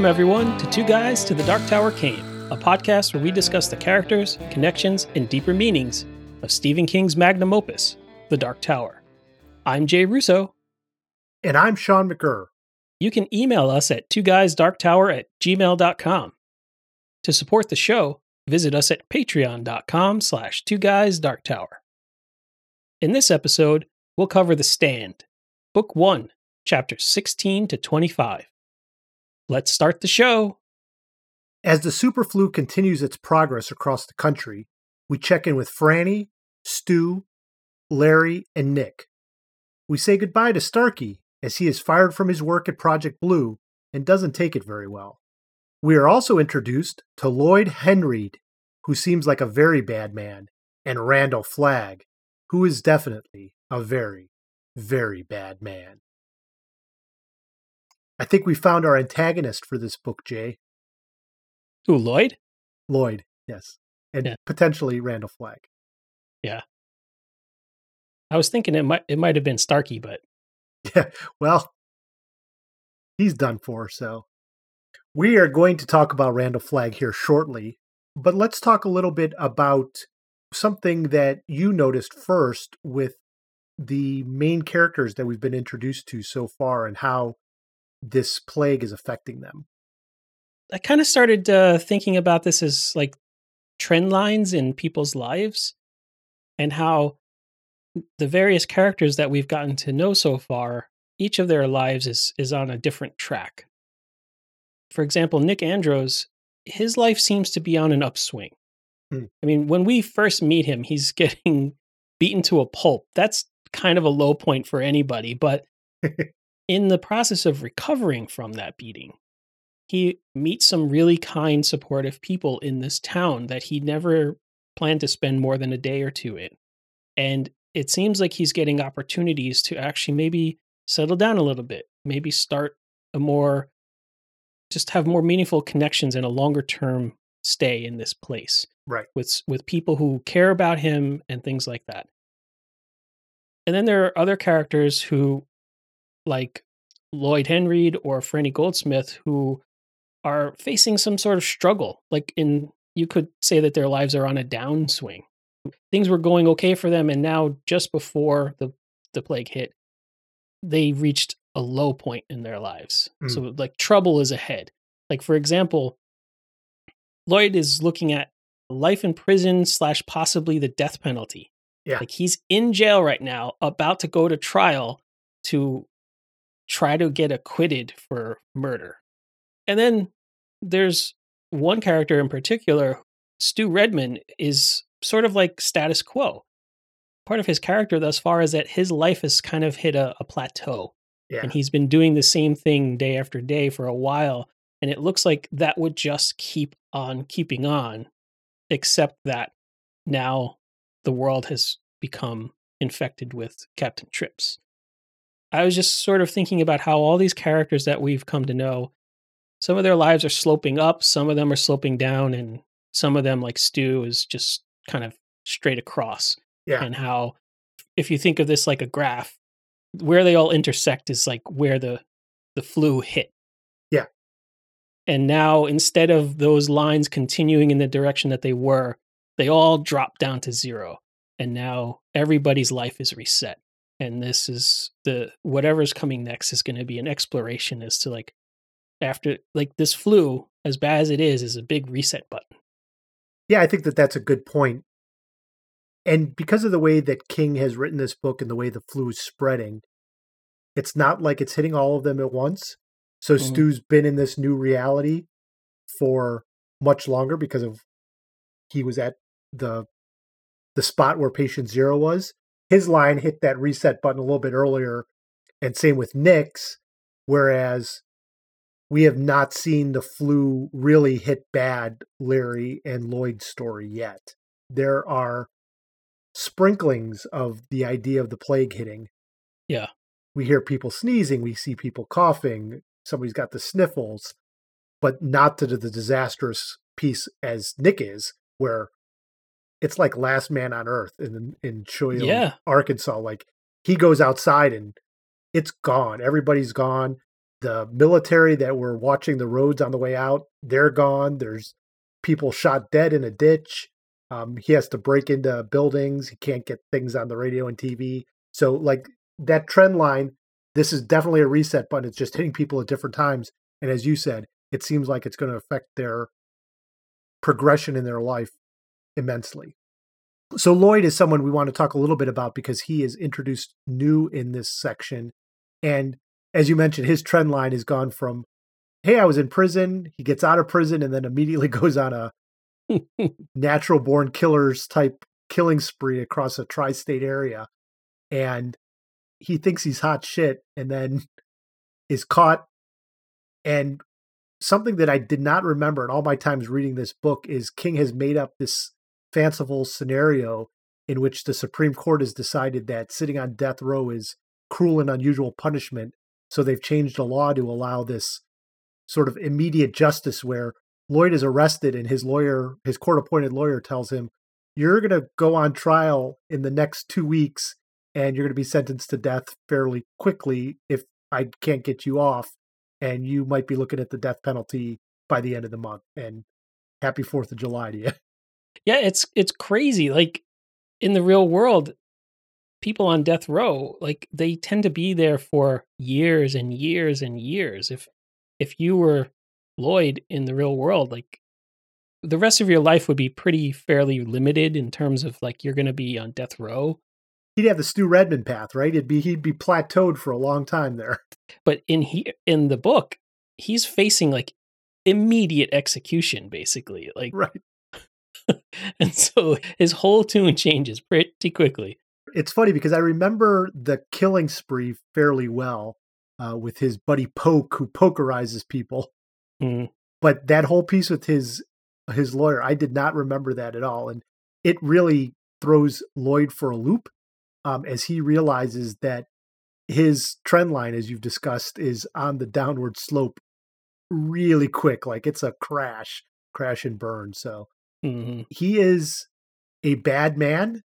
Welcome, everyone, to Two Guys to the Dark Tower Came, a podcast where we discuss the characters, connections, and deeper meanings of Stephen King's magnum opus, The Dark Tower. I'm Jay Russo. And I'm Sean McGurr. You can email us at two guysdarktower at gmail.com. To support the show, visit us at patreon.com slash two guysdarktower. In this episode, we'll cover The Stand, Book 1, Chapters 16 to 25. Let's start the show. As the superflu continues its progress across the country, we check in with Franny, Stu, Larry, and Nick. We say goodbye to Starkey as he is fired from his work at Project Blue and doesn't take it very well. We are also introduced to Lloyd Henreid, who seems like a very bad man, and Randall Flagg, who is definitely a very, very bad man. I think we found our antagonist for this book, Jay. Who, Lloyd? Lloyd, yes. And Yeah. potentially Randall Flagg. Yeah. I was thinking it might it might have been Starkey, but Yeah, well, he's done for, so. We are going to talk about Randall Flagg here shortly, but let's talk a little bit about something that you noticed first with the main characters that we've been introduced to so far and how this plague is affecting them. I kind of started uh, thinking about this as like trend lines in people's lives and how the various characters that we've gotten to know so far, each of their lives is is on a different track. For example, Nick Andros, his life seems to be on an upswing. Hmm. I mean, when we first meet him, he's getting beaten to a pulp. That's kind of a low point for anybody, but in the process of recovering from that beating, he meets some really kind, supportive people in this town that he never planned to spend more than a day or two in. And it seems like he's getting opportunities to actually maybe settle down a little bit, maybe start a more, just have more meaningful connections and a longer term stay in this place Right. with with people who care about him and things like that. And then there are other characters who, like Lloyd Henreid or Franny Goldsmith, who are facing some sort of struggle. Like in, you could say that their lives are on a downswing. Things were going okay for them, and now just before the the plague hit, they reached a low point in their lives. Mm. So like trouble is ahead. Like for example, Lloyd is looking at life in prison slash possibly the death penalty. Yeah. Like he's in jail right now, about to go to trial to try to get acquitted for murder. And then there's one character in particular, Stu Redman, is sort of like status quo. Part of his character thus far is that his life has kind of hit a, a plateau Yeah. and he's been doing the same thing day after day for a while and it looks like that would just keep on keeping on except that now the world has become infected with captain trips i was just sort of thinking about how all these characters that we've come to know some of their lives are sloping up some of them are sloping down and some of them like stu is just kind of straight across Yeah. and how if you think of this like a graph where they all intersect is like where the the flu hit. Yeah. And now instead of those lines continuing in the direction that they were, they all drop down to zero. And now everybody's life is reset. And this is the whatever's coming next is going to be an exploration as to like after like this flu as bad as it is is a big reset button. Yeah, I think that that's a good point. And because of the way that King has written this book and the way the flu is spreading, it's not like it's hitting all of them at once. So Mhm. Stu's been in this new reality for much longer because of he was at the the spot where patient zero was. His line hit that reset button a little bit earlier, and same with Nick's, whereas we have not seen the flu really hit bad Larry and Lloyd's story yet. There are sprinklings of the idea of the plague hitting. Yeah. We hear people sneezing, we see people coughing, somebody's got the sniffles, but not to the disastrous piece as Nick is, where it's like last man on earth in in Shoyo, Yeah. Arkansas. Like he goes outside and it's gone. Everybody's gone. the military that were watching the roads on the way out, they're gone. There's people shot dead in a ditch. Um, he has to break into buildings. He can't get things on the radio and TV. So, like that trend line, this is definitely a reset button. It's just hitting people at different times. And as you said, it seems like it's going to affect their progression in their life immensely. So, Lloyd is someone we want to talk a little bit about because he is introduced new in this section. And as you mentioned, his trend line has gone from, hey, I was in prison. He gets out of prison and then immediately goes on a natural born killers type killing spree across a tri state area. And he thinks he's hot shit and then is caught. And something that I did not remember in all my times reading this book is King has made up this fanciful scenario in which the Supreme Court has decided that sitting on death row is cruel and unusual punishment. So they've changed the law to allow this sort of immediate justice where Lloyd is arrested and his lawyer, his court appointed lawyer, tells him, You're going to go on trial in the next two weeks and you're going to be sentenced to death fairly quickly if I can't get you off. And you might be looking at the death penalty by the end of the month. And happy 4th of July to you. Yeah, it's it's crazy. Like in the real world, people on death row, like they tend to be there for years and years and years. If if you were Lloyd in the real world, like the rest of your life would be pretty fairly limited in terms of like you're going to be on death row. He'd have the Stu Redman path, right? It'd be he'd be plateaued for a long time there. But in he in the book, he's facing like immediate execution, basically. Like right. and so his whole tune changes pretty quickly. It's funny because I remember the killing spree fairly well uh, with his buddy Poke, who pokerizes people. Mm. But that whole piece with his his lawyer, I did not remember that at all, and it really throws Lloyd for a loop um, as he realizes that his trend line, as you've discussed, is on the downward slope really quick, like it's a crash, crash and burn. So Mm-hmm. he is a bad man,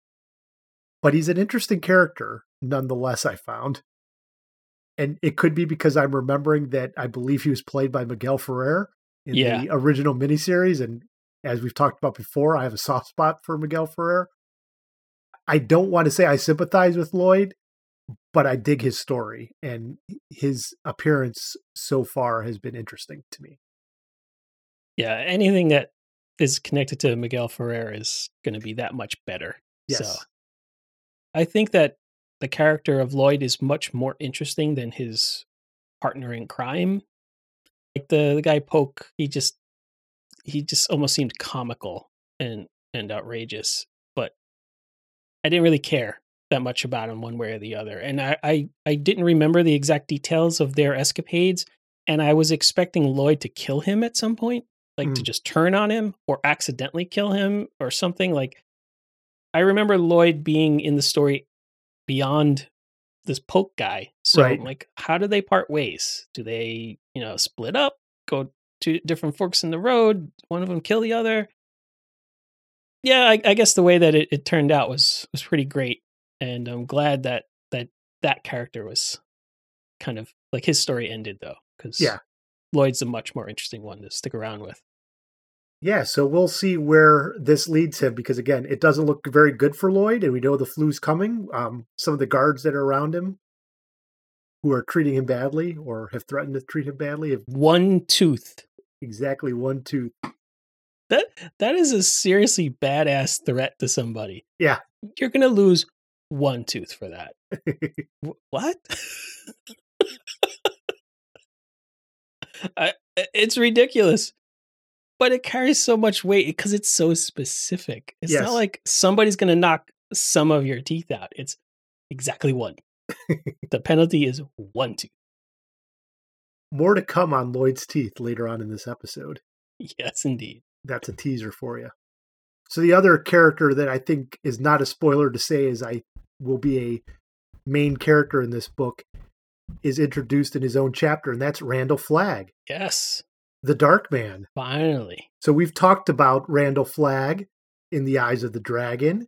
but he's an interesting character nonetheless. I found, and it could be because I'm remembering that I believe he was played by Miguel Ferrer in Yeah. the original miniseries, and as we've talked about before, I have a soft spot for Miguel Ferrer. I don't want to say I sympathize with Lloyd, but I dig his story, and his appearance so far has been interesting to me. Yeah, anything that is connected to Miguel Ferrer is going to be that much better. Yes. So I think that the character of Lloyd is much more interesting than his partner in crime. Like the the guy Poke, he just he just almost seemed comical and and outrageous, but I didn't really care that much about him one way or the other. And I I, I didn't remember the exact details of their escapades, and I was expecting Lloyd to kill him at some point, like to Mm. just turn on him or accidentally kill him or something. Like I remember Lloyd being in the story beyond this poke guy. So Right. like how do they part ways? Do they, you know, split up, go to different forks in the road, one of them kill the other? Yeah, I, I guess the way that it, it turned out was was pretty great. And I'm glad that that that character was kind of like his story ended though, because Yeah. Lloyd's a much more interesting one to stick around with. Yeah, so we'll see where this leads him because again, it doesn't look very good for Lloyd, and we know the flu's coming. Um, some of the guards that are around him, who are treating him badly or have threatened to treat him badly, have One tooth. exactly one tooth. That that is a seriously badass threat to somebody. Yeah. You're gonna lose one tooth for that. What? I, it's ridiculous, but it carries so much weight because it's so specific. It's Yes. not like somebody's gonna knock some of your teeth out. It's exactly one. the penalty is one tooth. More to come on Lloyd's teeth later on in this episode. Yes, indeed. That's a teaser for you. So the other character that I think is not a spoiler to say is I will be a main character in this book is introduced in his own chapter, and that's Randall Flagg, Yes, the Dark Man. finally. So we've talked about Randall Flagg in the Eyes of the Dragon,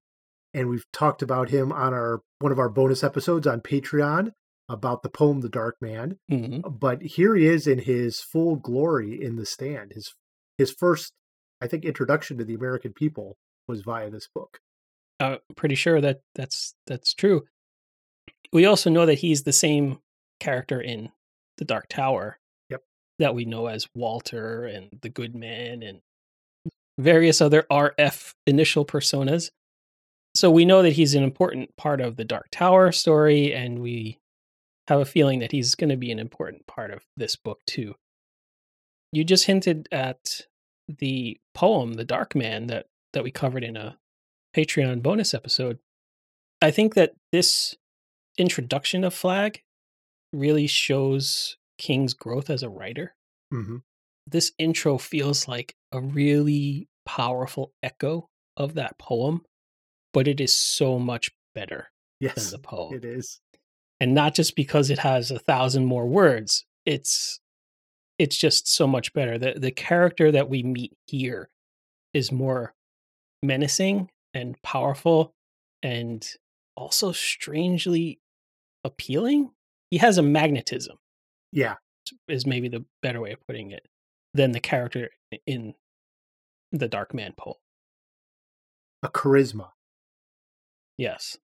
and we've talked about him on our one of our bonus episodes on Patreon. about the poem The Dark Man. Mhm. But here he is in his full glory in the stand. His his first, I think, introduction to the American people was via this book. Uh, pretty sure that that's that's true. We also know that he's the same character in the Dark Tower. Yep. That we know as Walter and the Good Man and various other RF initial personas. So we know that he's an important part of the Dark Tower story, and we have a feeling that he's going to be an important part of this book too. You just hinted at the poem, The Dark Man, that that we covered in a Patreon bonus episode. I think that this introduction of Flagg really shows King's growth as a writer. hmm This intro feels like a really powerful echo of that poem, but it is so much better than Yes, the poem. it is. And not just because it has a thousand more words. It's it's just so much better. The the character that we meet here is more menacing and powerful and also strangely appealing. He has a magnetism, Yeah, is maybe the better way of putting it, than the character in the Dark Man poem. a charisma. Yes.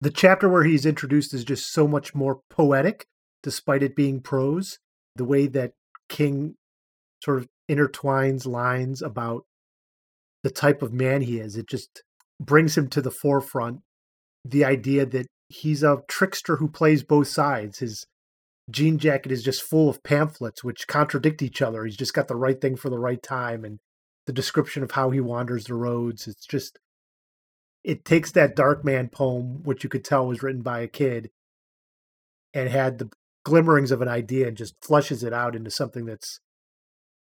The chapter where he's introduced is just so much more poetic, despite it being prose. The way that King sort of intertwines lines about the type of man he is, it just brings him to the forefront. The idea that he's a trickster who plays both sides. His jean jacket is just full of pamphlets which contradict each other. He's just got the right thing for the right time. And the description of how he wanders the roads, it's just it takes that Dark Man poem, which you could tell was written by a kid, and had the glimmerings of an idea and just flushes it out into something that's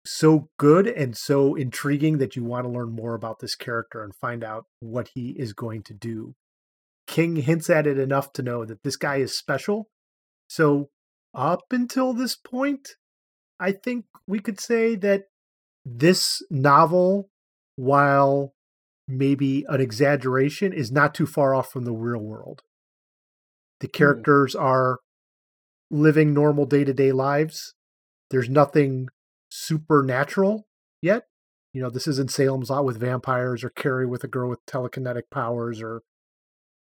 so good and so intriguing that you want to learn more about this character and find out what he is going to do. King hints at it enough to know that this guy is special. So, up until this point, I think we could say that this novel, while maybe an exaggeration, is not too far off from the real world. The hmm. characters are living normal day to day lives. There's nothing supernatural yet. You know, this isn't Salem's Lot with vampires or Carrie with a girl with telekinetic powers or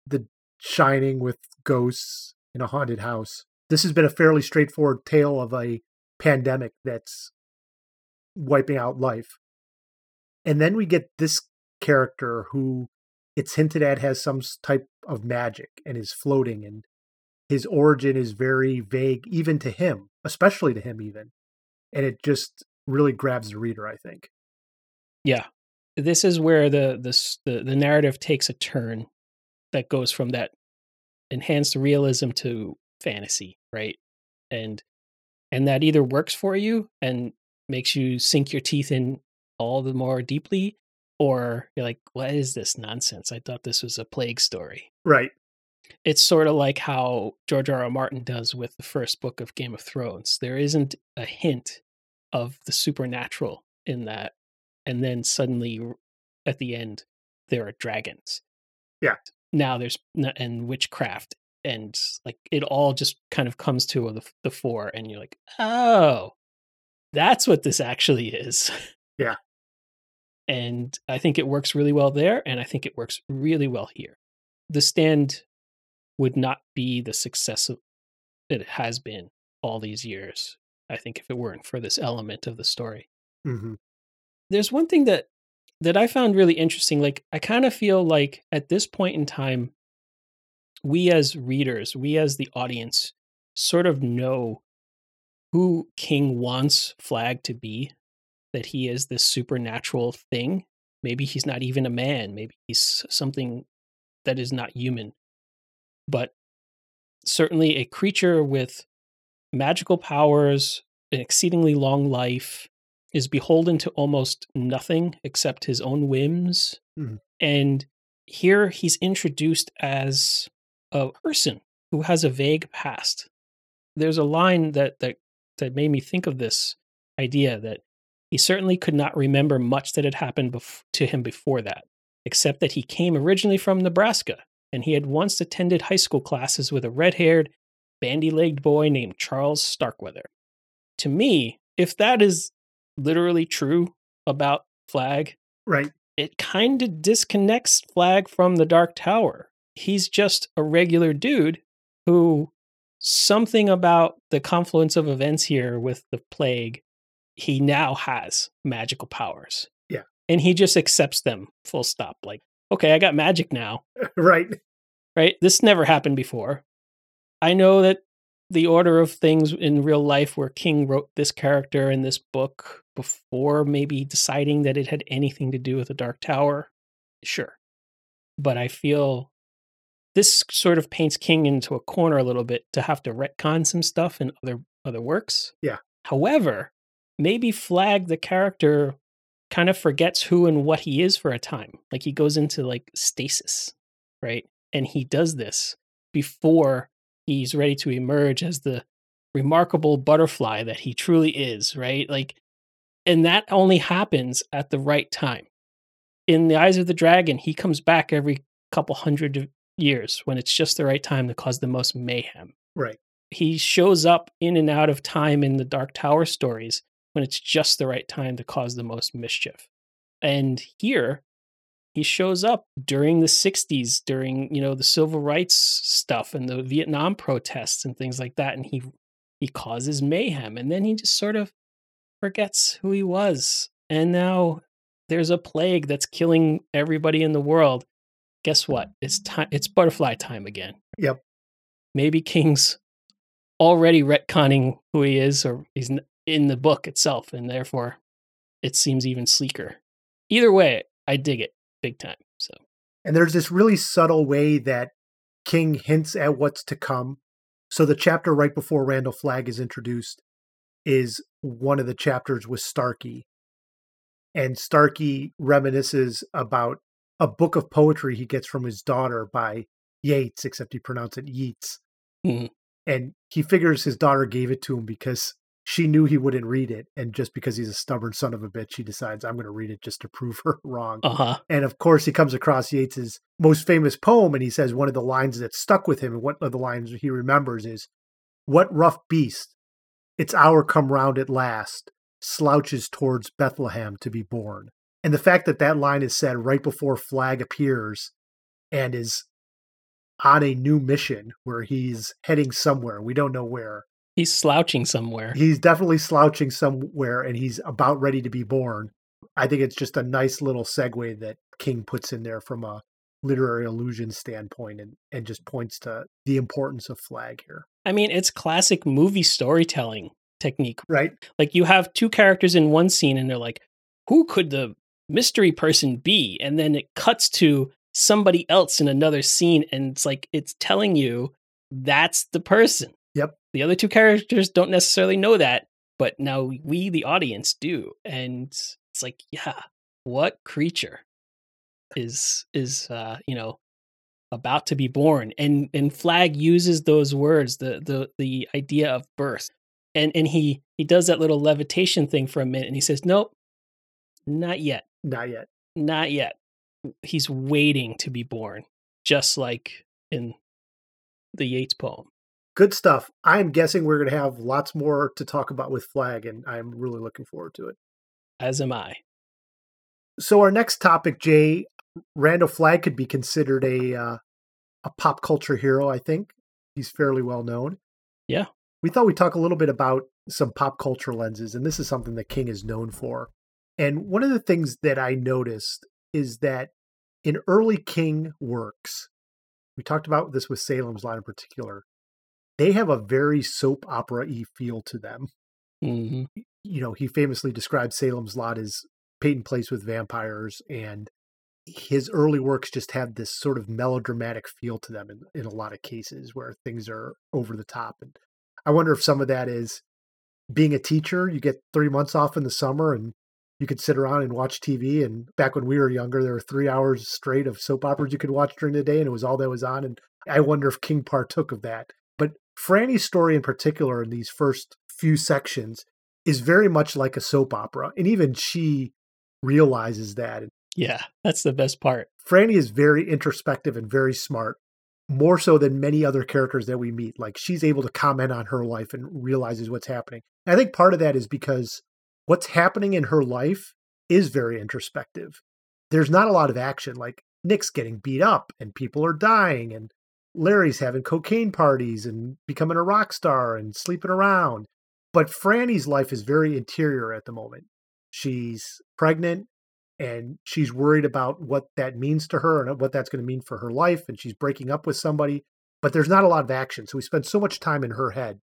The Shining with ghosts in a haunted house. This has been a fairly straightforward tale of a pandemic that's wiping out life. And then we get this character who it's hinted at has some type of magic and is floating and his origin is very vague even to him, especially to him even. And it just really grabs the reader, I think. Yeah. This is where the the, the narrative takes a turn that goes from that enhanced realism to fantasy, right? And and that either works for you and makes you sink your teeth in all the more deeply, or you're like, what is this nonsense? I thought this was a plague story. Right. It's sort of like how George R. R. Martin does with the first book of Game of Thrones. There isn't a hint of the supernatural in that. And then suddenly at the end, there are dragons. Yeah. Now there's, and witchcraft. And like it all just kind of comes to the, the fore. And you're like, oh, that's what this actually is. Yeah. And I think it works really well there. And I think it works really well here. The stand would not be the success of, it has been all these years. I think if it weren't for this element of the story. hmm There's one thing that that I found really interesting. Like I kind of feel like at this point in time, we as readers, we as the audience, sort of know who King wants Flagg to be. That he is this supernatural thing. Maybe he's not even a man. Maybe he's something that is not human. But certainly a creature with magical powers, an exceedingly long life, is beholden to almost nothing except his own whims. Mhm. And here he's introduced as a person who has a vague past. There's a line that that that made me think of this idea that he certainly could not remember much that had happened bef- to him before that, except that he came originally from Nebraska and he had once attended high school classes with a red haired, bandy legged boy named Charles Starkweather. To me, if that is literally true about Flagg, Right. it kind of disconnects Flagg from the Dark Tower. He's just a regular dude who something about the confluence of events here with the plague, he now has magical powers. Yeah. And he just accepts them full stop. Like, okay, I got magic now, right. right? This never happened before. I know that the order of things in real life where King wrote this character in this book before maybe deciding that it had anything to do with the Dark Tower. Sure. But I feel this sort of paints King into a corner a little bit to have to retcon some stuff in other other works. Yeah. However, maybe Flagg the character kind of forgets who and what he is for a time. Like he goes into like stasis, right? And he does this before he's ready to emerge as the remarkable butterfly that he truly is, right? Like and that only happens at the right time. In the eyes of the dragon, he comes back every couple hundred years when it's just the right time to cause the most mayhem. Right. He shows up in and out of time in the Dark Tower stories when it's just the right time to cause the most mischief. And here, he shows up during the 60s during, you know, the civil rights stuff and the Vietnam protests and things like that and he he causes mayhem and then he just sort of forgets who he was. And now there's a plague that's killing everybody in the world. Guess what? It's time it's butterfly time again. Yep. Maybe King's already retconning who he is or he's in the book itself and therefore it seems even sleeker. Either way, I dig it big time. So, And there's this really subtle way that King hints at what's to come. So the chapter right before Randall Flagg is introduced is one of the chapters with Starkey. And Starkey reminisces about a book of poetry he gets from his daughter by Yeats, except he pronounced it Yeats. Mhm. And he figures his daughter gave it to him because she knew he wouldn't read it. And just because he's a stubborn son of a bitch, she decides, I'm going to read it just to prove her wrong. uh-huh. And of course, he comes across Yeats's most famous poem, and he says one of the lines that stuck with him, and one of the lines he remembers is, "What rough beast, its hour come round at last, slouches towards Bethlehem to be born." And the fact that that line is said right before Flagg appears, and is on a new mission where he's heading somewhere, we don't know where. He's slouching somewhere. He's definitely slouching somewhere, and he's about ready to be born. I think it's just a nice little segue that King puts in there from a literary illusion standpoint and, and just points to the importance of Flagg here. I mean, it's classic movie storytelling technique. Right? Like you have two characters in one scene and they're like, who could the mystery person be? And then it cuts to somebody else in another scene and it's like it's telling you that's the person. The other two characters don't necessarily know that, but now we the audience do. And it's like, yeah, what creature is is uh, you know, about to be born? And and Flagg uses those words the the the idea of birth. And and he he does that little levitation thing for a minute and he says nope not yet. Not yet. not yet. He's waiting to be born just like in the Yeats poem Good stuff. I'm guessing we're going to have lots more to talk about with Flagg, and I'm really looking forward to it. as am I So our next topic, Jay, Randall Flagg could be considered a uh, a pop culture hero. I think he's fairly well known. Yeah. We thought we'd talk a little bit about some pop culture lenses, and this is something that King is known for. And one of the things that I noticed is that in early King works, we talked about this with Salem's Lot in particular. They have a very soap opera y feel to them hmm you know, he famously described Salem's Lot as Peyton Place with vampires, and his early works just have this sort of melodramatic feel to them in, in a lot of cases where things are over the top. And I wonder if some of that is being a teacher, you get three months off in the summer and you could sit around and watch TV. And back when we were younger, there were three hours straight of soap operas you could watch during the day, and it was all that was on. And I wonder if King partook of that. But Franny's story in particular in these first few sections is very much like a soap opera. And even she realizes that. yeah that's the best part Franny is very introspective and very smart. more so than many other characters that we meet. Like she's able to comment on her life and realizes what's happening. And I think part of that is because what's happening in her life is very introspective. There's not a lot of action. Like Nick's getting beat up and people are dying and Larry's having cocaine parties and becoming a rock star and sleeping around. But Franny's life is very interior at the moment. She's pregnant and she's worried about what that means to her and what that's going to mean for her life. And she's breaking up with somebody, but there's not a lot of action. So we spend so much time in her head.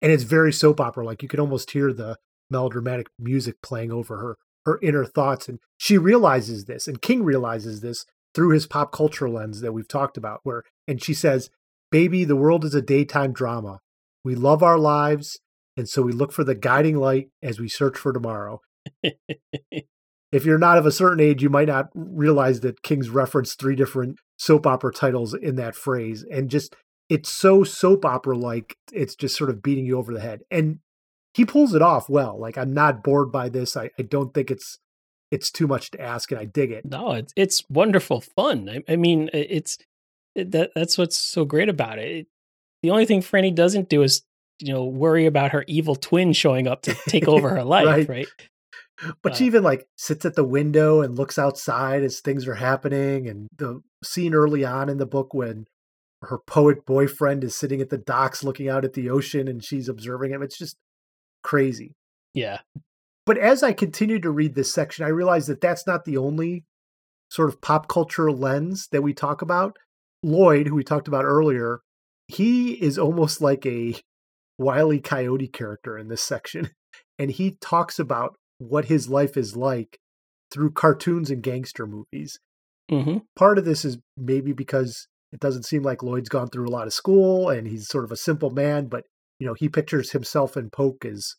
And it's very soap opera like. You can almost hear the melodramatic music playing over her her inner thoughts and she realizes this and king realizes this through his pop culture lens that we've talked about where and she says baby the world is a daytime drama we love our lives and so we look for the guiding light as we search for tomorrow if you're not of a certain age you might not realize that king's referenced three different soap opera titles in that phrase and just it's so soap opera like it's just sort of beating you over the head and he pulls it off well like i'm not bored by this i, I don't think it's it's too much to ask, and I dig it. No, it's it's wonderful fun. I, I mean, it's it, that that's what's so great about it. it. The only thing Franny doesn't do is you know worry about her evil twin showing up to take over her life, right. right? But uh, she even like sits at the window and looks outside as things are happening. And the scene early on in the book when her poet boyfriend is sitting at the docks looking out at the ocean and she's observing him, it's just crazy. Yeah. But as I continued to read this section, I realized that that's not the only sort of pop culture lens that we talk about. Lloyd, who we talked about earlier, he is almost like a wily coyote character in this section. And he talks about what his life is like through cartoons and gangster movies. Mm-hmm. Part of this is maybe because it doesn't seem like Lloyd's gone through a lot of school and he's sort of a simple man, but you know, he pictures himself and Poke as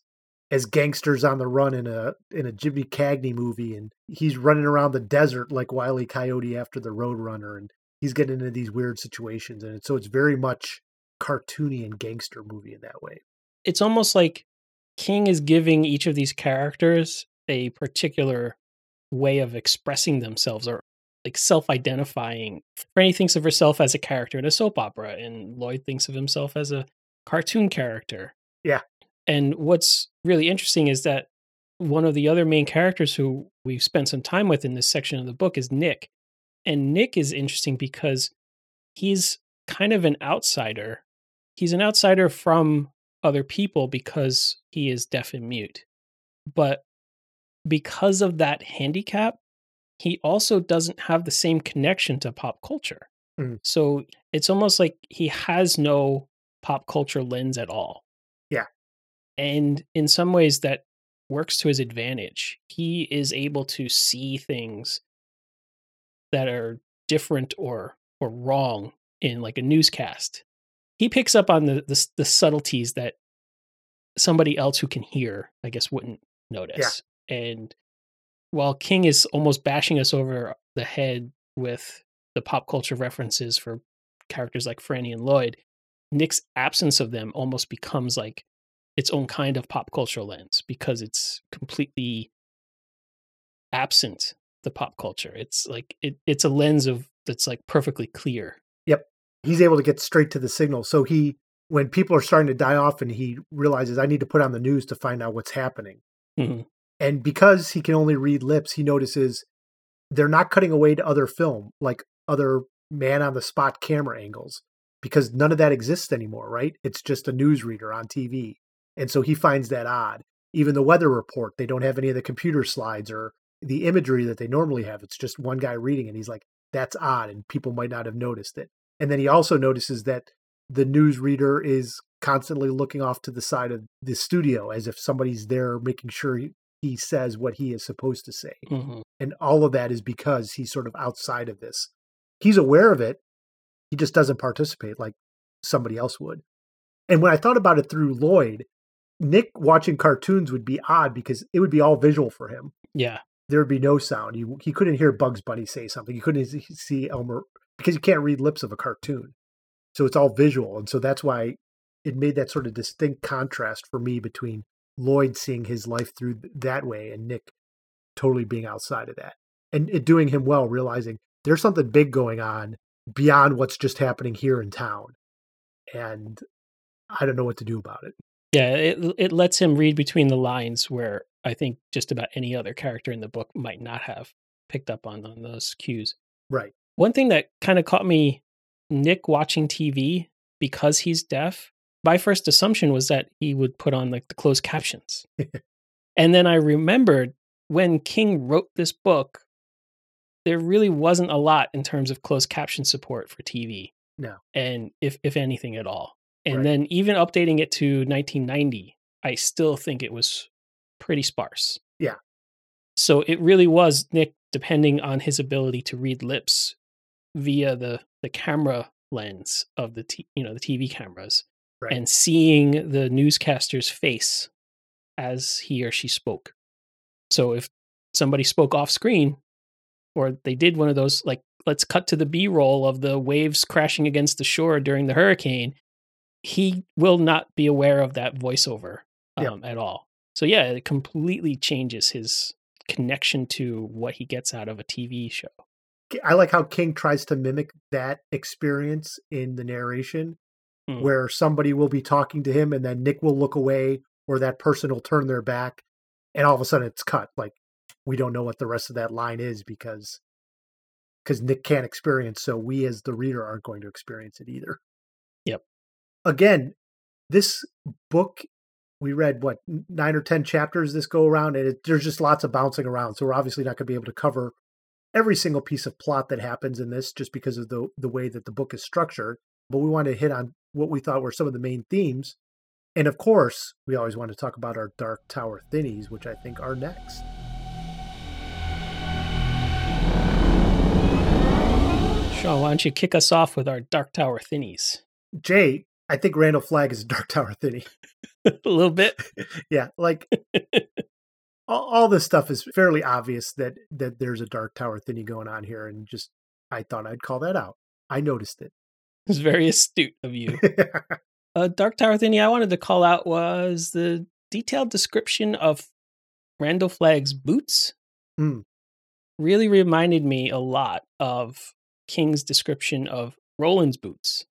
as gangsters on the run in a in a Jimmy Cagney movie, and he's running around the desert like Wiley Coyote after the Roadrunner, and he's getting into these weird situations, and so it's very much cartoony and gangster movie in that way. It's almost like King is giving each of these characters a particular way of expressing themselves or like self-identifying. Franny thinks of herself as a character in a soap opera, and Lloyd thinks of himself as a cartoon character. Yeah. And what's really interesting is that one of the other main characters who we've spent some time with in this section of the book is Nick. And Nick is interesting because he's kind of an outsider. He's an outsider from other people because he is deaf and mute. But because of that handicap, he also doesn't have the same connection to pop culture. Mm. So it's almost like he has no pop culture lens at all. Yeah. And in some ways, that works to his advantage. He is able to see things that are different or or wrong in like a newscast. He picks up on the the, the subtleties that somebody else who can hear, I guess, wouldn't notice. Yeah. And while King is almost bashing us over the head with the pop culture references for characters like Franny and Lloyd, Nick's absence of them almost becomes like its own kind of pop culture lens because it's completely absent the pop culture. It's like it, it's a lens of that's like perfectly clear. Yep. He's able to get straight to the signal. So he when people are starting to die off and he realizes I need to put on the news to find out what's happening. Mm-hmm. And because he can only read lips, he notices they're not cutting away to other film, like other man on the spot camera angles, because none of that exists anymore, right? It's just a newsreader on TV. And so he finds that odd. Even the weather report, they don't have any of the computer slides or the imagery that they normally have. It's just one guy reading, and he's like, that's odd, and people might not have noticed it. And then he also notices that the news reader is constantly looking off to the side of the studio as if somebody's there making sure he, he says what he is supposed to say. Mm-hmm. And all of that is because he's sort of outside of this. He's aware of it, he just doesn't participate like somebody else would. And when I thought about it through Lloyd, Nick watching cartoons would be odd because it would be all visual for him. Yeah. There would be no sound. You, he couldn't hear Bugs Bunny say something. He couldn't see Elmer because you can't read lips of a cartoon. So it's all visual. And so that's why it made that sort of distinct contrast for me between Lloyd seeing his life through that way and Nick totally being outside of that. And it doing him well, realizing there's something big going on beyond what's just happening here in town. And I don't know what to do about it. Yeah, it it lets him read between the lines where I think just about any other character in the book might not have picked up on on those cues. Right. One thing that kind of caught me Nick watching TV because he's deaf. My first assumption was that he would put on like the closed captions. and then I remembered when King wrote this book, there really wasn't a lot in terms of closed caption support for TV. No. And if if anything at all. And Right. then even updating it to 1990, I still think it was pretty sparse. Yeah. So it really was Nick depending on his ability to read lips via the the camera lens of the t- you know the TV cameras Right. and seeing the newscaster's face as he or she spoke. So if somebody spoke off screen or they did one of those like let's cut to the b-roll of the waves crashing against the shore during the hurricane he will not be aware of that voiceover um, at all so yeah it completely changes his connection to what he gets out of a tv show I like how King tries to mimic that experience in the narration, Mm. where somebody will be talking to him and then Nick will look away or that person will turn their back and all of a sudden it's cut. Like we don't know what the rest of that line is because because Nick can't experience, so we as the reader aren't going to experience it either. Yep. Again, this book we read what nine or ten chapters this go around, and it, there's just lots of bouncing around. So we're obviously not going to be able to cover every single piece of plot that happens in this, just because of the the way that the book is structured. But we want to hit on what we thought were some of the main themes, and of course, we always want to talk about our Dark Tower thinnies, which I think are next. sean why don't you kick us off with our dark tower thinnies Jay, I think Randall Flagg is a Dark Tower thinny. a little bit yeah, like all, all this stuff is fairly obvious that that there's a Dark Tower thinny going on here, and just I thought I'd call that out. I noticed it. it's very astute of you a dark tower thinny i wanted to call out was the detailed description of randall flagg's boots Mm. really reminded me a lot of king's description of roland's boots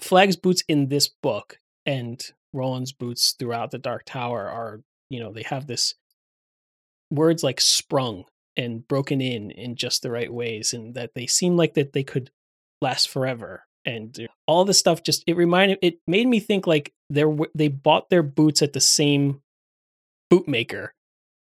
flagg's boots in this book and roland's boots throughout the dark tower are you know they have this words like sprung and broken in in just the right ways and that they seem like that they could last forever and uh, all this stuff just it reminded it made me think like they they bought their boots at the same bootmaker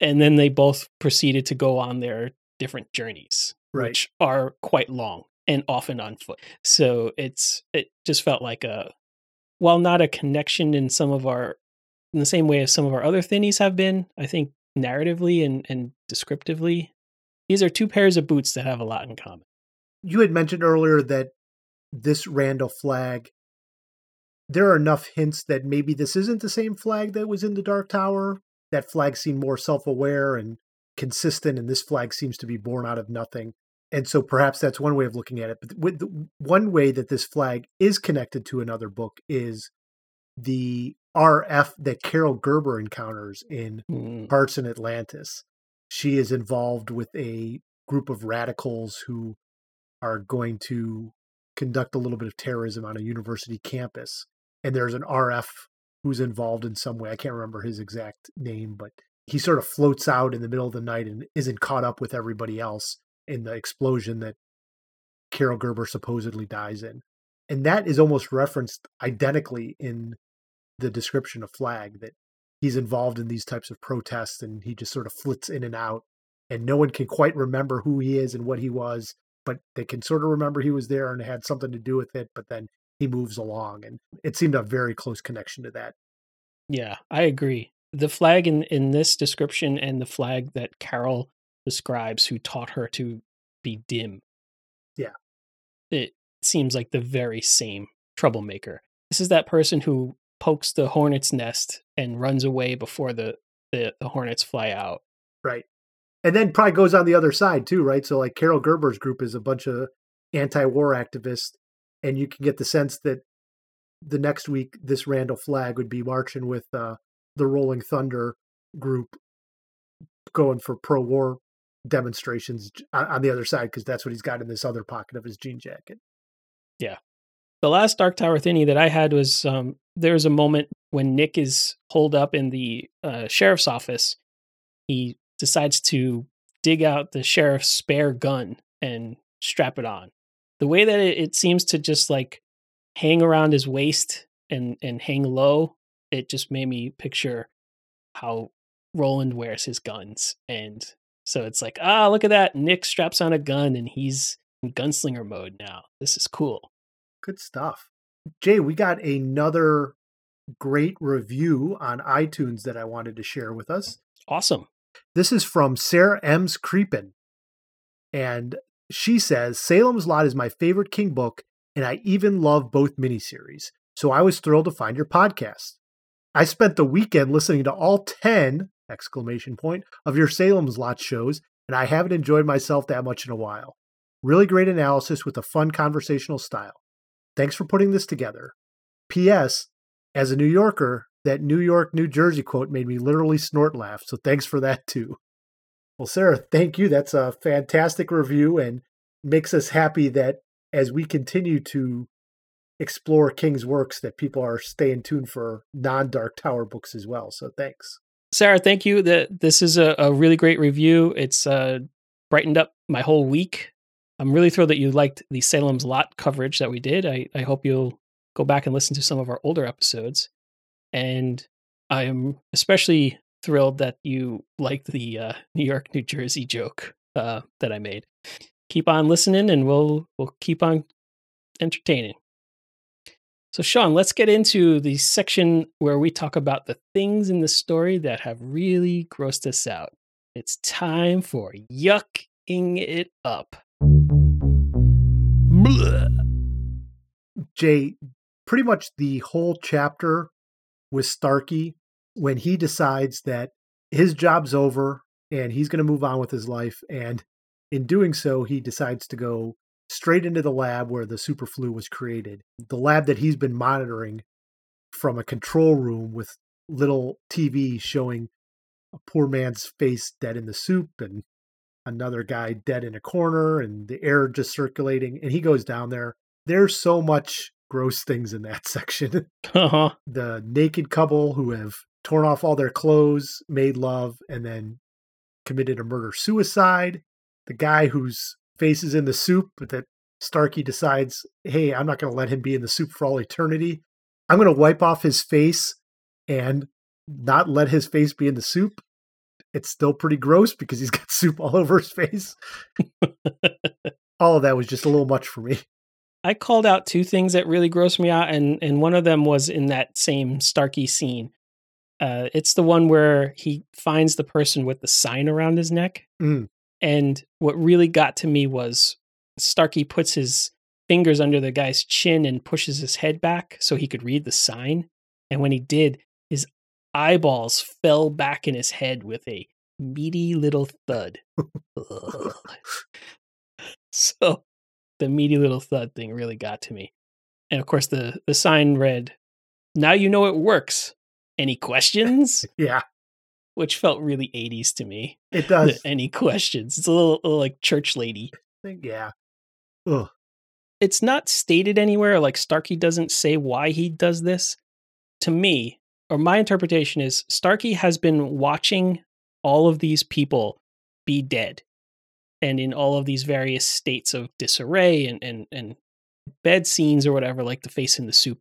and then they both proceeded to go on their different journeys Right. which are quite long and often on foot so it's it just felt like a while not a connection in some of our in the same way as some of our other thinnies have been i think narratively and and descriptively these are two pairs of boots that have a lot in common you had mentioned earlier that this Randall Flagg, there are enough hints that maybe this isn't the same Flagg that was in the Dark Tower. That Flagg seemed more self aware and consistent, and this Flagg seems to be born out of nothing. And so perhaps that's one way of looking at it. But with the, one way that this Flagg is connected to another book is the RF that Carol Gerber encounters in Mm, Hearts in Atlantis. She is involved with a group of radicals who are going to conduct a little bit of terrorism on a university campus. And there's an RF who's involved in some way. I can't remember his exact name, but he sort of floats out in the middle of the night and isn't caught up with everybody else in the explosion that Carol Gerber supposedly dies in. And that is almost referenced identically in the description of Flagg that he's involved in these types of protests and he just sort of flits in and out and no one can quite remember who he is and what he was but they can sort of remember he was there and had something to do with it but then he moves along and it seemed a very close connection to that Yeah, I agree. The Flagg in, in this description and the Flagg that Carol describes who taught her to be dim. Yeah. It seems like the very same troublemaker. This is that person who pokes the hornet's nest and runs away before the, the, the hornets fly out. right and then probably goes on the other side too right so like carol gerber's group is a bunch of anti-war activists and you can get the sense that the next week this randall Flagg would be marching with uh, the rolling thunder group going for pro-war demonstrations on the other side because that's what he's got in this other pocket of his jean jacket Yeah. The last Dark Tower thinny that I had was um, there's a moment when Nick is holed up in the uh, sheriff's office. He decides to dig out the sheriff's spare gun and strap it on. The way that it, it seems to just like hang around his waist and and hang low, it just made me picture how Roland wears his guns. And so it's like, ah, look at that. Nick straps on a gun and he's in gunslinger mode now. This is cool. Good stuff. Jay, we got another great review on iTunes that I wanted to share with us. Awesome. This is from Sarah M's Creepin. And she says Salem's Lot is my favorite King book, and I even love both miniseries. So I was thrilled to find your podcast. I spent the weekend listening to all 10 exclamation point of your Salem's Lot shows, and I haven't enjoyed myself that much in a while. Really great analysis with a fun conversational style. Thanks for putting this together. P.S. As a New Yorker, that New York, New Jersey quote made me literally snort laugh, so thanks for that too. Well, Sarah, thank you. That's a fantastic review and makes us happy that as we continue to explore King's works, that people are staying tuned for non Dark Tower books as well. So thanks. Sarah, thank you. That this is a, a, really great review. It's uh, brightened up my whole week. I'm really thrilled that you liked the Salem's Lot coverage that we did. I, I hope you'll go back and listen to some of our older episodes. And I am especially thrilled that you liked the uh, New York, New Jersey joke uh, that I made. Keep on listening, and we'll we'll keep on entertaining. So, Sean, let's get into the section where we talk about the things in the story that have really grossed us out. It's time for yucking it up. Jay, pretty much the whole chapter with Starkey when he decides that his job's over and he's going to move on with his life. And in doing so, he decides to go straight into the lab where the super flu was created. The lab that he's been monitoring from a control room with little TV showing a poor man's face dead in the soup and another guy dead in a corner and the air just circulating. And he goes down there. There's so much gross things in that section. Uh-huh. The naked couple who have torn off all their clothes, made love, and then committed a murder suicide. The guy whose face is in the soup, but that Starkey decides, hey, I'm not going to let him be in the soup for all eternity. I'm going to wipe off his face and not let his face be in the soup. It's still pretty gross because he's got soup all over his face. all of that was just a little much for me. I called out two things that really grossed me out, and and one of them was in that same Starkey scene. Uh, it's the one where he finds the person with the sign around his neck, mm. And what really got to me was Starkey puts his fingers under the guy's chin and pushes his head back so he could read the sign. And when he did, his eyeballs fell back in his head with a meaty little thud. so the meaty little thud thing really got to me. And of course, the the sign read, "Now you know it works. Any questions?" yeah, which felt really 80s to me. It does. Any questions? It's a little, little like church lady. Uh, yeah. Ugh. It's not stated anywhere. Like Starkey doesn't say why he does this. To me, or my interpretation is, Starkey has been watching all of these people be dead and in all of these various states of disarray and, and, and bed scenes or whatever, like the face in the soup.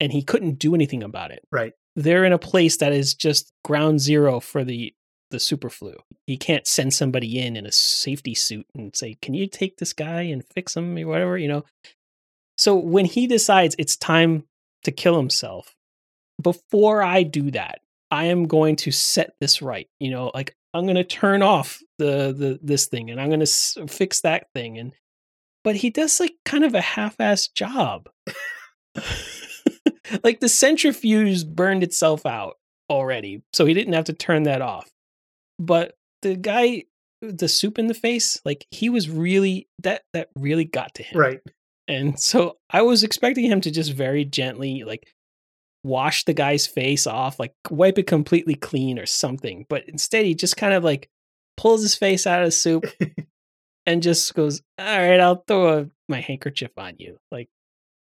And he couldn't do anything about it. Right. They're in a place that is just ground zero for the the super flu. He can't send somebody in in a safety suit and say, "Can you take this guy and fix him or whatever?" You know. So when he decides it's time to kill himself, before I do that, I am going to set this right. You know, like I'm going to turn off the the this thing and I'm going to s- fix that thing and but he does like kind of a half-ass job. like the centrifuge burned itself out already, so he didn't have to turn that off. But the guy the soup in the face, like he was really that that really got to him. Right. And so I was expecting him to just very gently like wash the guy's face off, like wipe it completely clean or something. But instead, he just kind of like pulls his face out of the soup and just goes, "All right, I'll throw a, my handkerchief on you." Like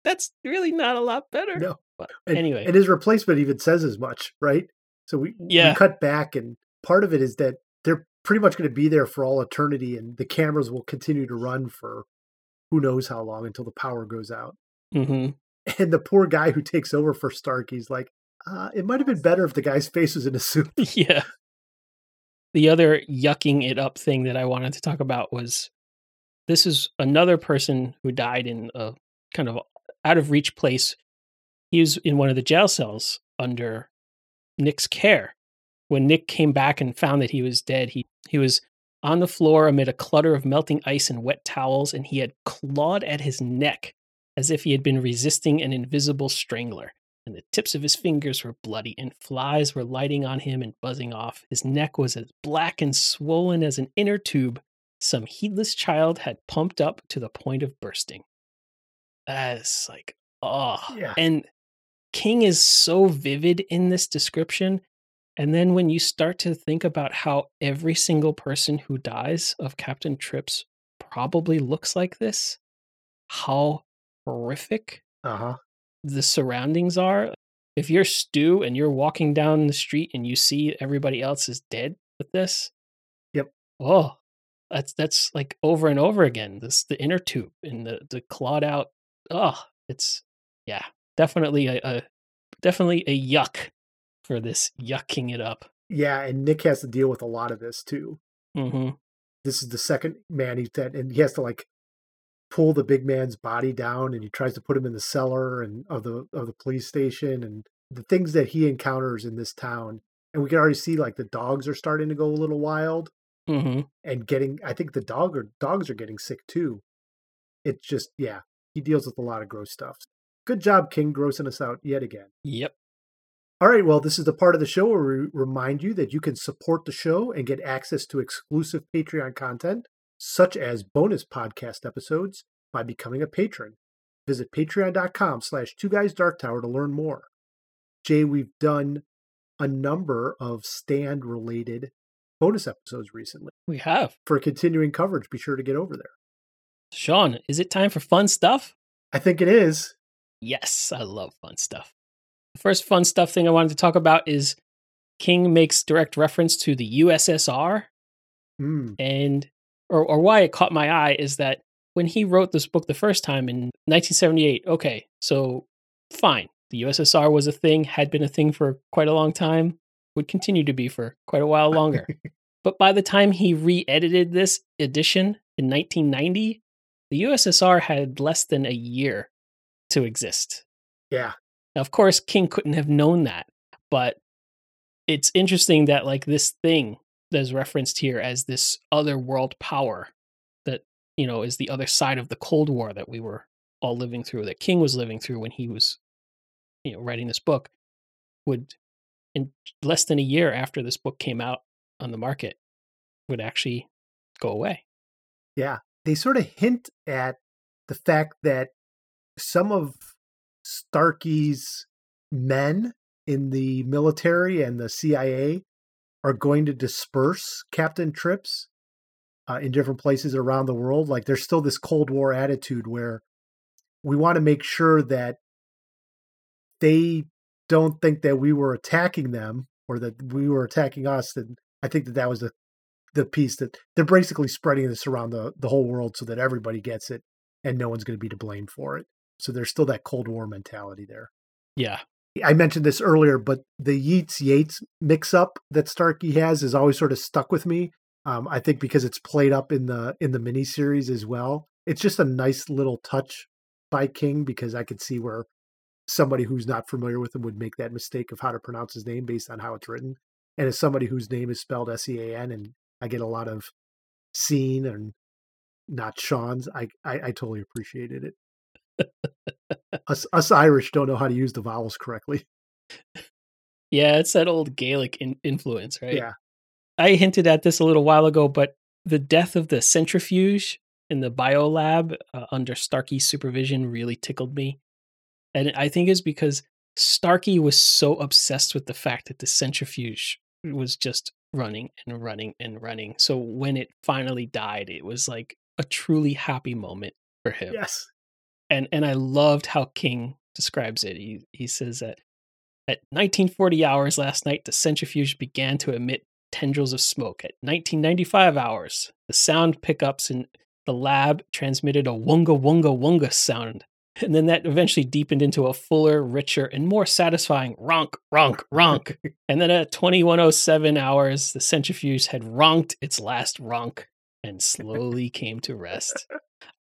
that's really not a lot better. No. But And, anyway, and his replacement even says as much, right? So we, Yeah. we cut back, and part of it is that they're pretty much going to be there for all eternity, and the cameras will continue to run for who knows how long until the power goes out. hmm And the poor guy who takes over for Stark, he's like, uh, it might have been better if the guy's face was in a suit. yeah. The other yucking it up thing that I wanted to talk about was this is another person who died in a kind of out of reach place. He was in one of the jail cells under Nick's care. When Nick came back and found that he was dead, he, he was on the floor amid a clutter of melting ice and wet towels, and he had clawed at his neck as if he had been resisting an invisible strangler and the tips of his fingers were bloody, and flies were lighting on him and buzzing off. His neck was as black and swollen as an inner tube some heedless child had pumped up to the point of bursting. That's like, oh. Yeah. And King is so vivid in this description. And then when you start to think about how every single person who dies of Captain Trips probably looks like this, how horrific Uh huh. the surroundings are. If you're Stu and you're walking down the street and you see everybody else is dead with this, Yep. Oh, that's that's like over and over again. This the inner tube and the the clawed out. Oh, it's yeah, definitely a, a definitely a yuck for this yucking it up. Yeah, and Nick has to deal with a lot of this too. hmm This is the second man he's dead, and he has to like pull the big man's body down, and he tries to put him in the cellar and of the of the police station, and the things that he encounters in this town. And we can already see like the dogs are starting to go a little wild hmm and getting. I think the dog or dogs are getting sick too. It's just yeah, he deals with a lot of gross stuff. Good job, King, grossing us out yet again. Yep. All right, well, this is the part of the show where we remind you that you can support the show and get access to exclusive Patreon content, such as bonus podcast episodes, by becoming a patron. Visit patreon.com slash two guys dark tower to learn more. Jay, we've done a number of stand related bonus episodes recently. We have. For continuing coverage, be sure to get over there. Sean, is it time for fun stuff? I think it is. Yes, I love fun stuff. The first fun stuff thing I wanted to talk about is King makes direct reference to the USSR Mm, and or or why it caught my eye is that when he wrote this book the first time in 1978, okay, so fine. The USSR was a thing, had been a thing for quite a long time, would continue to be for quite a while longer. but by the time he re-edited this edition in 1990, the USSR had less than a year to exist. yeah. Now, of course, King couldn't have known that, but it's interesting that like this thing that's referenced here as this other world power that you know is the other side of the Cold War that we were all living through, that King was living through when he was, you know, writing this book, would in less than a year after this book came out on the market, would actually go away. Yeah. They sort of hint at the fact that some of Starkey's men in the military and the CIA are going to disperse Captain Trips uh, in different places around the world. Like there's still this Cold War attitude where we want to make sure that they don't think that we were attacking them or that we were attacking us. And I think that that was the the piece that they're basically spreading this around the, the whole world so that everybody gets it and no one's going to be to blame for it. So there's still that Cold War mentality there. Yeah. I mentioned this earlier, but the Yeats Yates mix up that Starkey has is always sort of stuck with me. Um, I think because it's played up in the in the miniseries as well. It's just a nice little touch by King because I could see where somebody who's not familiar with him would make that mistake of how to pronounce his name based on how it's written. And as somebody whose name is spelled S E A N and I get a lot of scene and not Sean's, I I, I totally appreciated it. us, us Irish don't know how to use the vowels correctly. Yeah, it's that old Gaelic in- influence, right? Yeah. I hinted at this a little while ago, but the death of the centrifuge in the biolab uh, under Starkey's supervision really tickled me. And I think it's because Starkey was so obsessed with the fact that the centrifuge was just running and running and running. So when it finally died, it was like a truly happy moment for him. Yes. And and I loved how King describes it. He he says that at 1940 hours last night, the centrifuge began to emit tendrils of smoke. At 1995 hours, the sound pickups in the lab transmitted a wunga wunga wunga sound. And then that eventually deepened into a fuller, richer, and more satisfying ronk, ronk, ronk. and then at 2107 hours, the centrifuge had ronked its last ronk and slowly came to rest.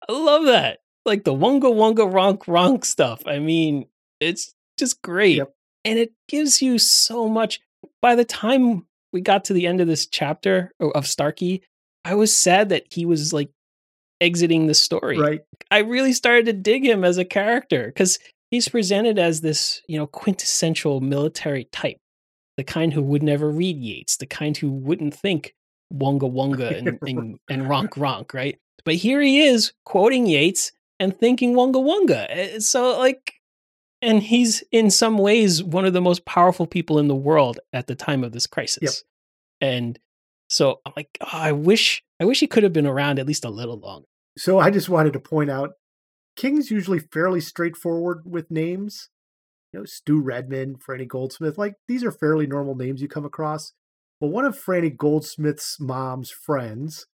I love that. Like the wonga wonga ronk ronk stuff. I mean, it's just great. Yep. And it gives you so much. By the time we got to the end of this chapter of Starkey, I was sad that he was like exiting the story. Right. I really started to dig him as a character because he's presented as this, you know, quintessential military type, the kind who would never read Yeats, the kind who wouldn't think wonga wonga and, and, and ronk ronk, right? But here he is quoting Yeats and thinking wonga wonga. Eh, so like and he's in some ways one of the most powerful people in the world at the time of this crisis. Yep. And so I'm like, oh, I wish I wish he could have been around at least a little longer. So I just wanted to point out King's usually fairly straightforward with names. You know, Stu Redman, Franny Goldsmith, like these are fairly normal names you come across. But one of Franny Goldsmith's mom's friends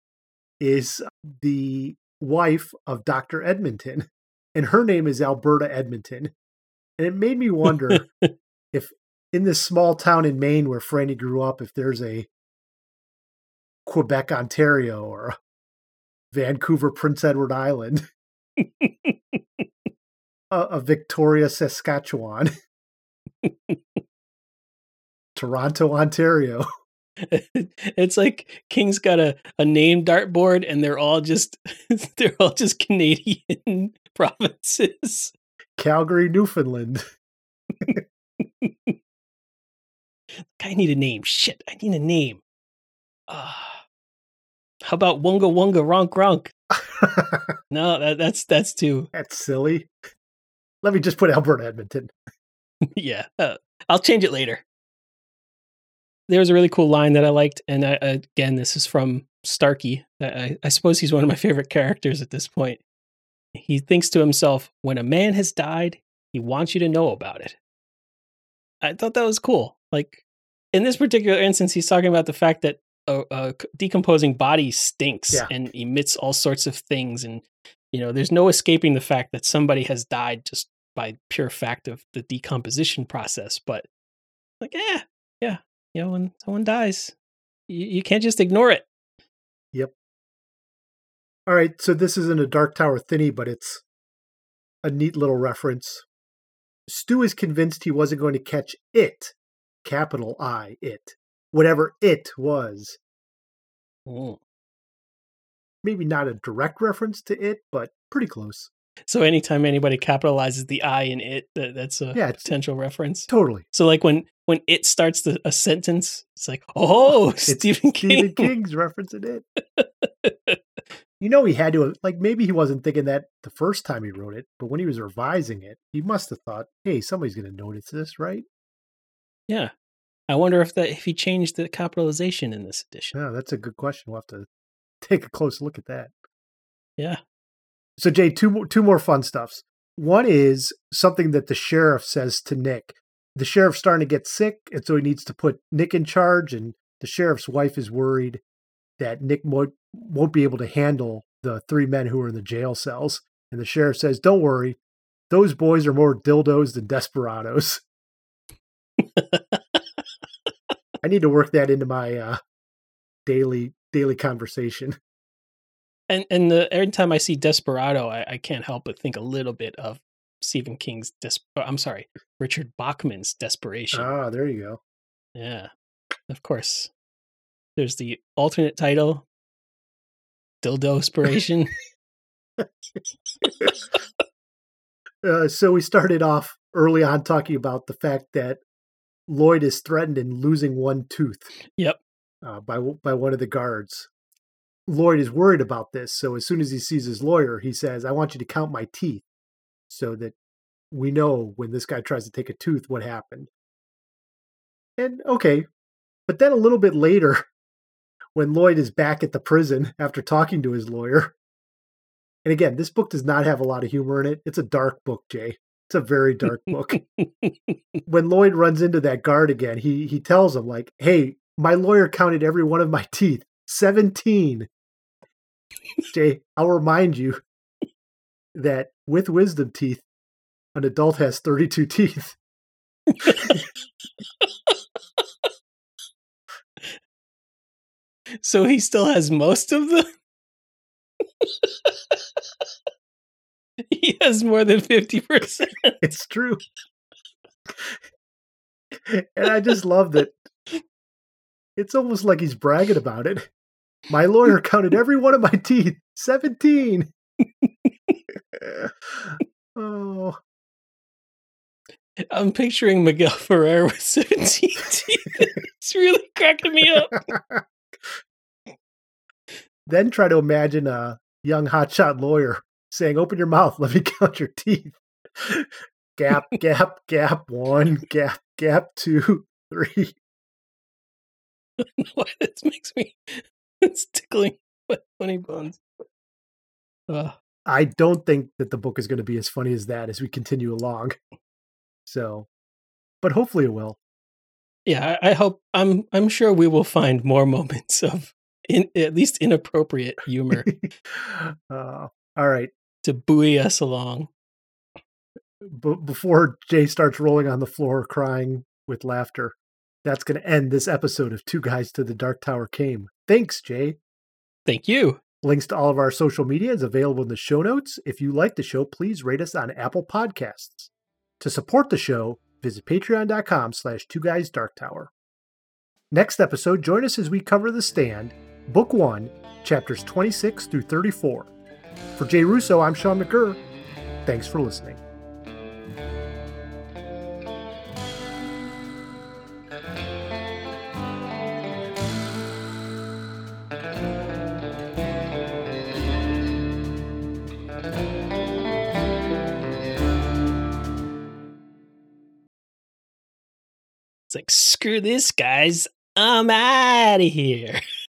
is the wife of Dr. Edmonton, and her name is Alberta Edmonton. And it made me wonder if in this small town in Maine where Franny grew up, if there's a Quebec, Ontario, or Vancouver, Prince Edward Island, a, a Victoria, Saskatchewan, Toronto, Ontario. it's like King's got a, a name dartboard and they're all just they're all just Canadian provinces. Calgary, Newfoundland. I need a name. Shit, I need a name. Uh, how about Wunga Wunga Ronk Ronk? no, that, that's that's too. That's silly. Let me just put Alberta Edmonton. yeah, uh, I'll change it later. There was a really cool line that I liked, and I, again, this is from Starkey. I, I suppose he's one of my favorite characters at this point. He thinks to himself, when a man has died, he wants you to know about it. I thought that was cool. Like in this particular instance, he's talking about the fact that Uh, uh, a, a decomposing body stinks yeah. and emits all sorts of things. And, you know, there's no escaping the fact that somebody has died just by pure fact of the decomposition process. But, like, yeah, yeah, you know, when someone dies, you, you can't just ignore it. Yep. All right, so this isn't a Dark Tower thinny, but it's a neat little reference. Stu is convinced he wasn't going to catch it, capital I, it, whatever it was. Mm. Maybe not a direct reference to it, but pretty close. So anytime anybody capitalizes the I in it, that's a yeah, potential reference. Totally. So like when when it starts the, a sentence, it's like, oh, it's Stephen King. Stephen King's referencing it. you know, he had to like maybe he wasn't thinking that the first time he wrote it, but when he was revising it, he must have thought, "Hey, somebody's going to notice this, right?" Yeah. I wonder if that if he changed the capitalization in this edition. Yeah, that's a good question. We'll have to take a close look at that. Yeah. So Jay, two more two more fun stuffs. One is something that the sheriff says to Nick. The sheriff's starting to get sick, and so he needs to put Nick in charge. And the sheriff's wife is worried that Nick won't, won't be able to handle the three men who are in the jail cells. And the sheriff says, "Don't worry, those boys are more dildos than desperados." I need to work that into my uh, daily daily conversation. And and the every time I see Desperado, I, I can't help but think a little bit of Stephen King's Des- oh, I'm sorry, Richard Bachman's Desperation. Ah, there you go. Yeah. Of course. There's the alternate title, Dildo Inspiration. uh, so we started off early on talking about the fact that Lloyd is threatened in losing one tooth. Yep. Uh, by by one of the guards. Lloyd is worried about this, so as soon as he sees his lawyer, he says, "I want you to count my teeth, so that we know when this guy tries to take a tooth what happened." And okay, but then a little bit later, when Lloyd is back at the prison after talking to his lawyer, And again, this book does not have a lot of humor in it. It's a dark book, Jay. It's a very dark book. when Lloyd runs into that guard again, he he tells him like, "Hey, my lawyer counted every one of my teeth. 17." Jay, I'll remind you that with wisdom teeth, an adult has 32 teeth. so he still has most of them? he has more than 50%. It's true. and I just love that. It's almost like he's bragging about it. My lawyer counted every one of my teeth 17. oh. I'm picturing Miguel Ferrer with 17 teeth. it's really cracking me up. then try to imagine a young hotshot lawyer saying, Open your mouth, let me count your teeth. gap, gap, gap, one, gap, gap, two, three. Why this makes me it's tickling my funny bones. I don't think that the book is going to be as funny as that as we continue along. So, but hopefully it will. Yeah, I, I hope. I'm. I'm sure we will find more moments of, in, at least inappropriate humor. uh, all right. To buoy us along. B- before Jay starts rolling on the floor crying with laughter, that's going to end this episode of Two Guys to the Dark Tower Came. Thanks, Jay. Thank you. Links to all of our social media is available in the show notes. If you like the show, please rate us on Apple Podcasts. To support the show, visit patreon.com slash two guys dark tower. Next episode, join us as we cover The Stand, Book 1, chapters 26 through 34. For Jay Russo, I'm Sean McGurr. Thanks for listening. It's like, screw this, guys. I'm out of here.